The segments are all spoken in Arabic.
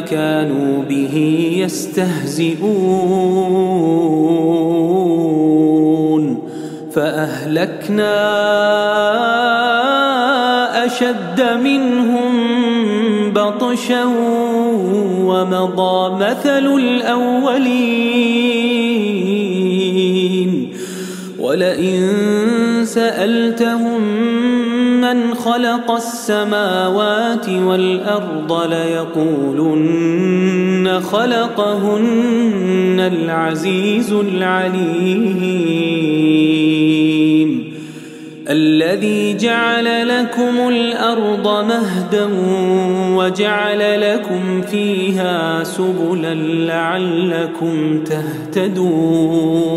كانوا به يستهزئون فأهلكنا أشد منهم بطشا ومضى مثل الأولين ولئن سألتهم من خلق السماوات والأرض ليقولن خلقهن العزيز العليم الذي جعل لكم الأرض مهدا وجعل لكم فيها سبلا لعلكم تهتدون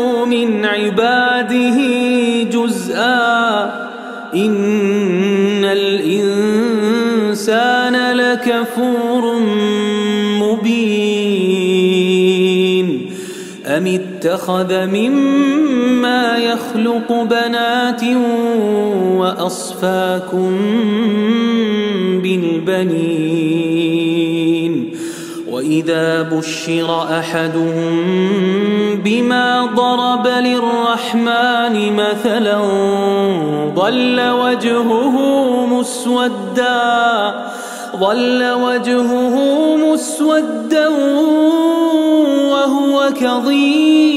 لكفور مبين أم اتخذ مما يخلق بنات وأصفاكم بالبنين وإذا بشر أحدهم بما ضرب للرحمن مثلا ظل وجهه مسودا ظل وجهه مسودا وهو كظيم.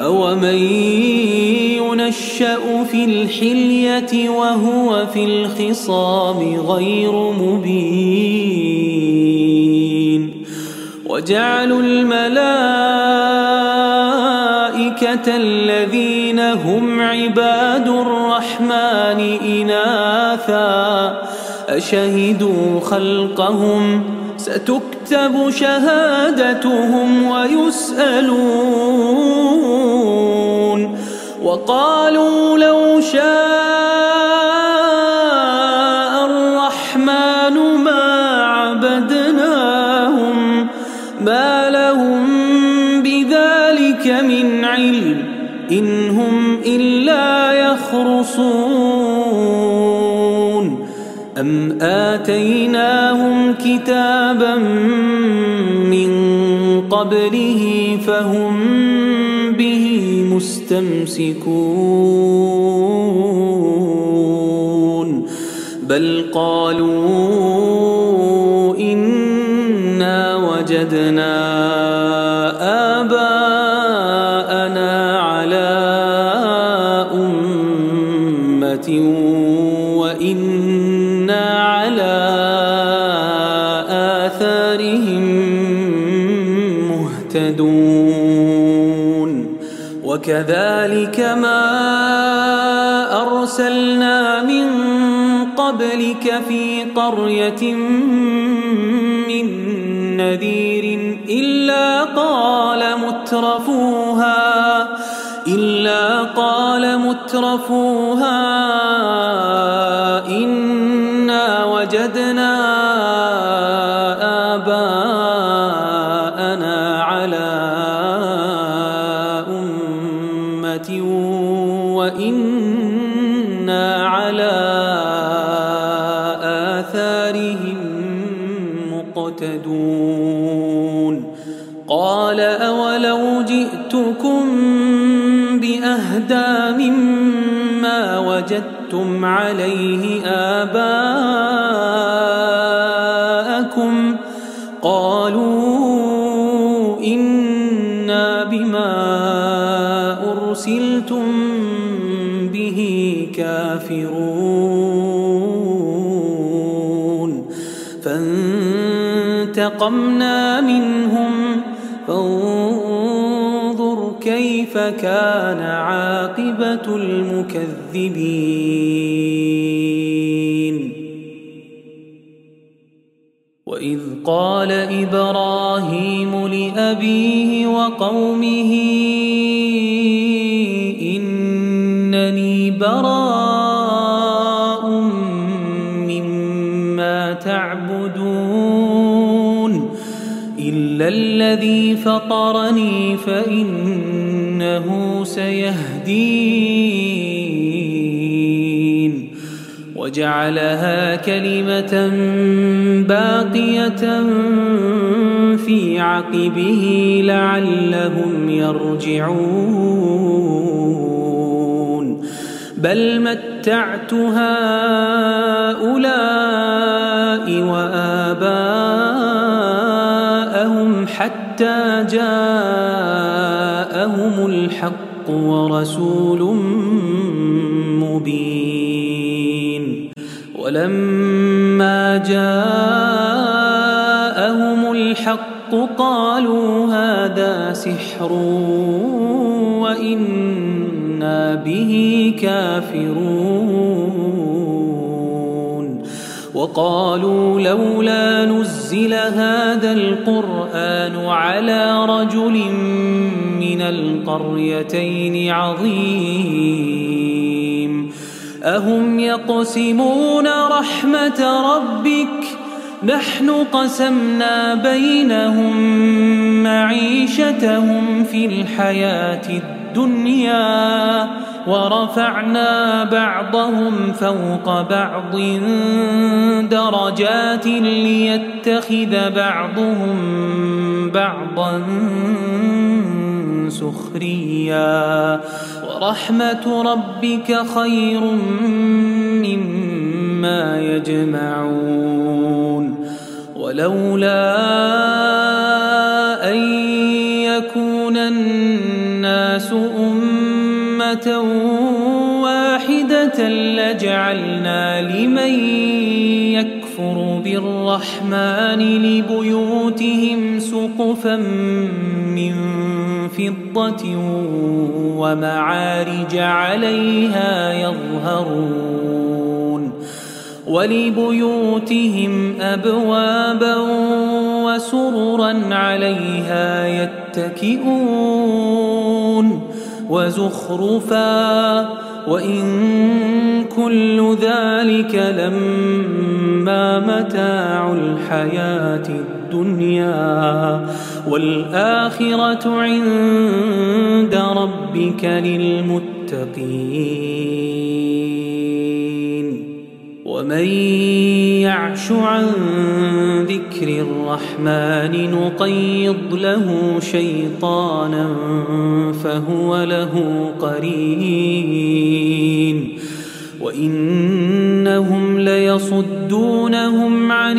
أومن ينشأ في الحلية وهو في الخصام غير مبين. وجعلوا الملائكة الذين هم عباد الرحمن إناثا أشهدوا خلقهم ستكتب شهادتهم ويسألون وقالوا لو شاء آتيناهم كتابا من قبله فهم به مستمسكون بل قالوا إنا وجدنا وكذلك ما أرسلنا من قبلك في قرية من نذير إلا قال مترفوها إلا قال مترفوها وجدتم عليه آباءكم قالوا إنا بما أرسلتم به كافرون. فانتقمنا منهم فانظر كيف كان عاقبة المكذبين؟ وإذ قال إبراهيم لأبيه وقومه إنني براء مما تعبدون إلا الذي فطرني فإنه سيهدين. وجعلها كلمة باقية في عقبه لعلهم يرجعون. بل متعت هؤلاء وآباءهم حتى جاءهم الحق ورسول مبين. ولما جاءهم الحق قالوا هذا سحر وإنا به كافرون. وقالوا لولا نزل هذا القرآن على رجل من القريتين عظيم. أهم يقسمون رحمة ربك؟ نحن قسمنا بينهم معيشتهم في الحياة الدنيا ورفعنا بعضهم فوق بعض درجات ليتخذ بعضهم بعضا سخريا. ورحمة ربك خير مما يجمعون. ولولا أن يكون الناس أمة واحدة لجعلنا لمن يكفر بالرحمن لبيوتهم سقفا من فضة ومعارج عليها يظهرون ولبيوتهم أبوابا وسررا عليها يتكئون وزخرفا وإن كل ذلك لما متاع الحياة الدنيا والآخرة عند ربك للمتقين. ومن يعش عن ذكر الرحمن نقيض له شيطانا فهو له قرين. وإن إنهم ليصدونهم عن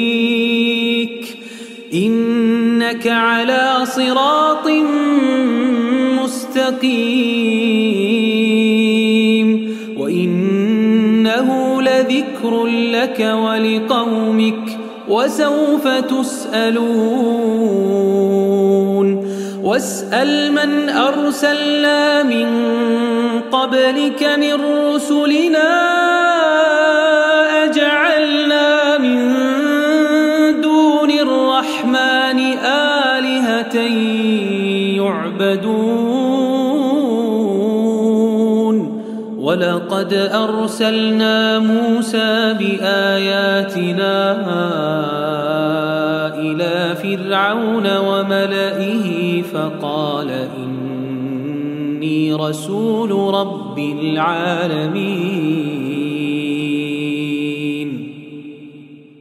إنك على صراط مستقيم وإنه لذكر لك ولقومك وسوف تسألون واسأل من أرسلنا من قبلك من رسلنا ولقد أرسلنا موسى بآياتنا إلى فرعون وملئه فقال إني رسول رب العالمين.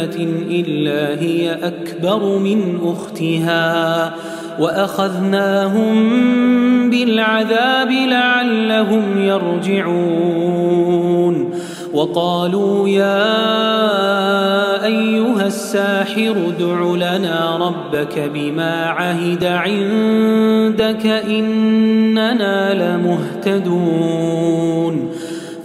آية إلا هي أكبر من أختها وأخذناهم بالعذاب لعلهم يرجعون وقالوا يا أيها الساحر ادع لنا ربك بما عهد عندك إننا لمهتدون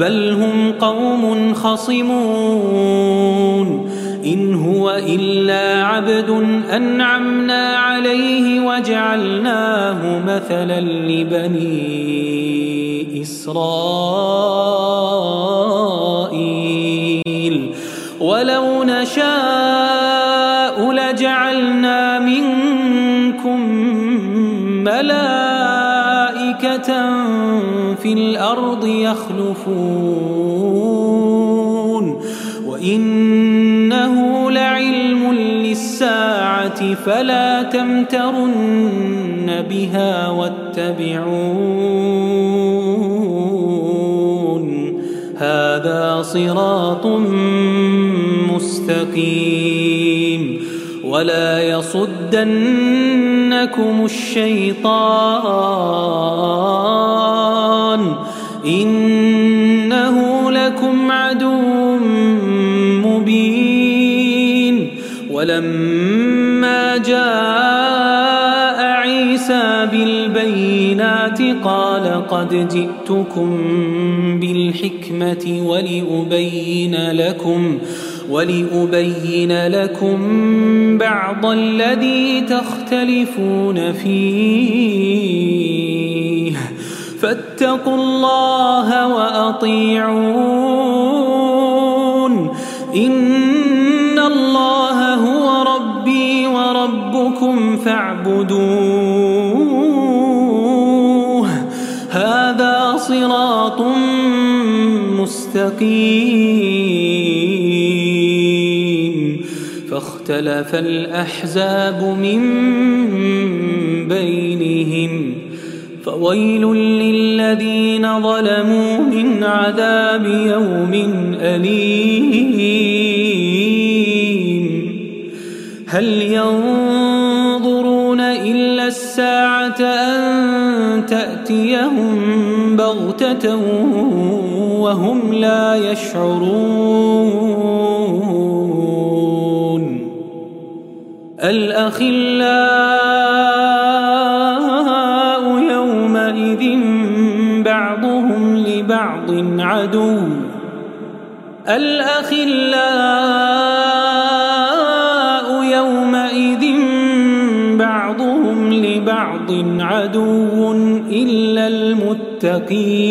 بل هم قوم خصمون. إن هو إلا عبد أنعمنا عليه وجعلناه مثلا لبني إسرائيل. ولو نشاء لجعلنا منكم ملائكة في الأرض يخلفون. وإنه لعلم للساعة فلا تمترن بها واتبعون. هذا صراط مستقيم. ولا يصدنكم الشيطان. إنه لكم عدو مبين. ولما جاء عيسى بالبينات قال قد جئتكم بالحكمة ولأبين لكم ولأبين لكم بعض الذي تختلفون فيه. فاتقوا الله وأطيعون. إن الله هو ربي وربكم فاعبدوه. هذا صراط مستقيم. فاختلف الأحزاب من بينهم. فويل للذين ظلموا من عذاب يوم أليم. هل ينظرون إلا الساعة أن تأتيهم بغتة وهم لا يشعرون؟ الأخلاء لبعض عدو. الأخلاء يومئذ بعضهم لبعض عدو إلا المتقين.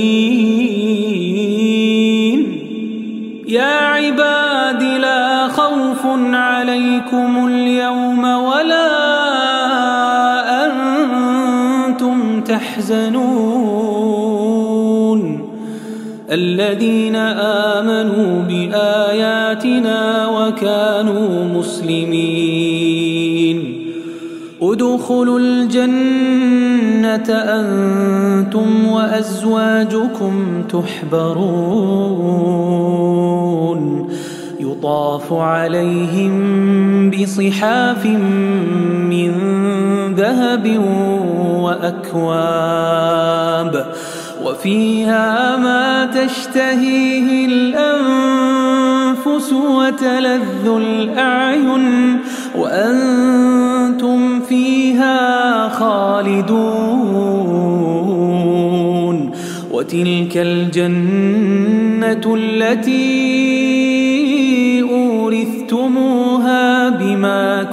يا عباد لا خوف عليكم اليوم ولا أنتم تحزنون. الذين آمنوا بآياتنا وكانوا مسلمين. ادخلوا الجنة أنتم وأزواجكم تحبرون. يطاف عليهم بصحاف من ذهب وأكواب. وفيها ما تشتهيه الأنفس وتلذ الأعين وأنتم فيها خالدون وتلك الجنة التي أورثتموها بما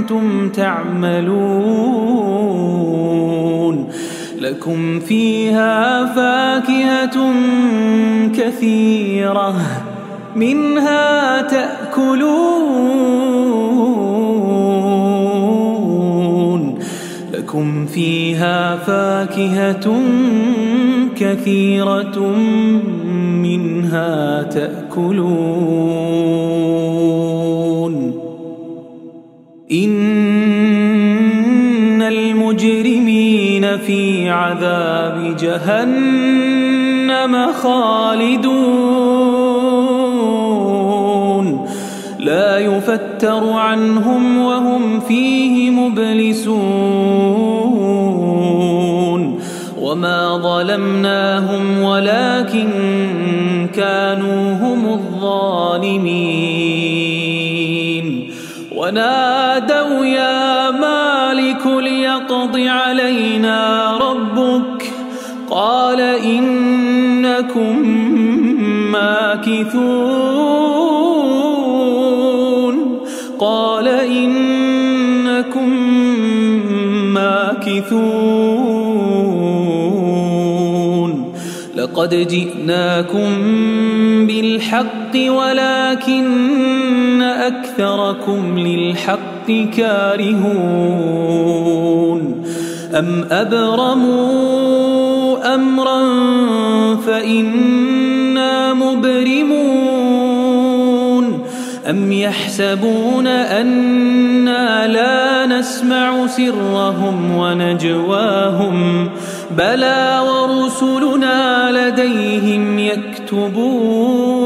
كنتم تعملون لكم فيها فاكهة كثيرة منها تأكلون. لكم فيها فاكهة كثيرة منها تأكلون. إن في عذاب جهنم خالدون. لا يفتر عنهم وهم فيه مبلسون. ما ظلمناهم ولكن كانوا هم الظالمين. ونادوا يا ليقض علينا ربك قال إنكم ماكثون قال إنكم ماكثون لقد جئناكم بالحق ولكن أكثركم للحق كارهون أم أبرموا أمرا فإنا مبرمون أم يحسبون أنا لا نسمع سرهم ونجواهم بلى ورسلنا لديهم يكتبون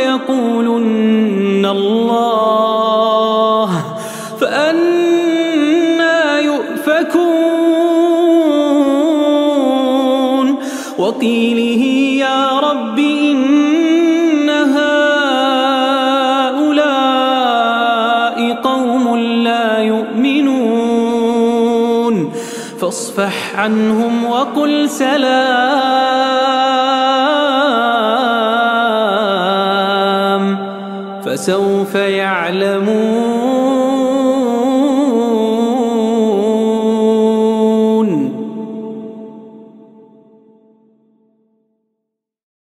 وقيله يا رب إن هؤلاء قوم لا يؤمنون. فاصفح عنهم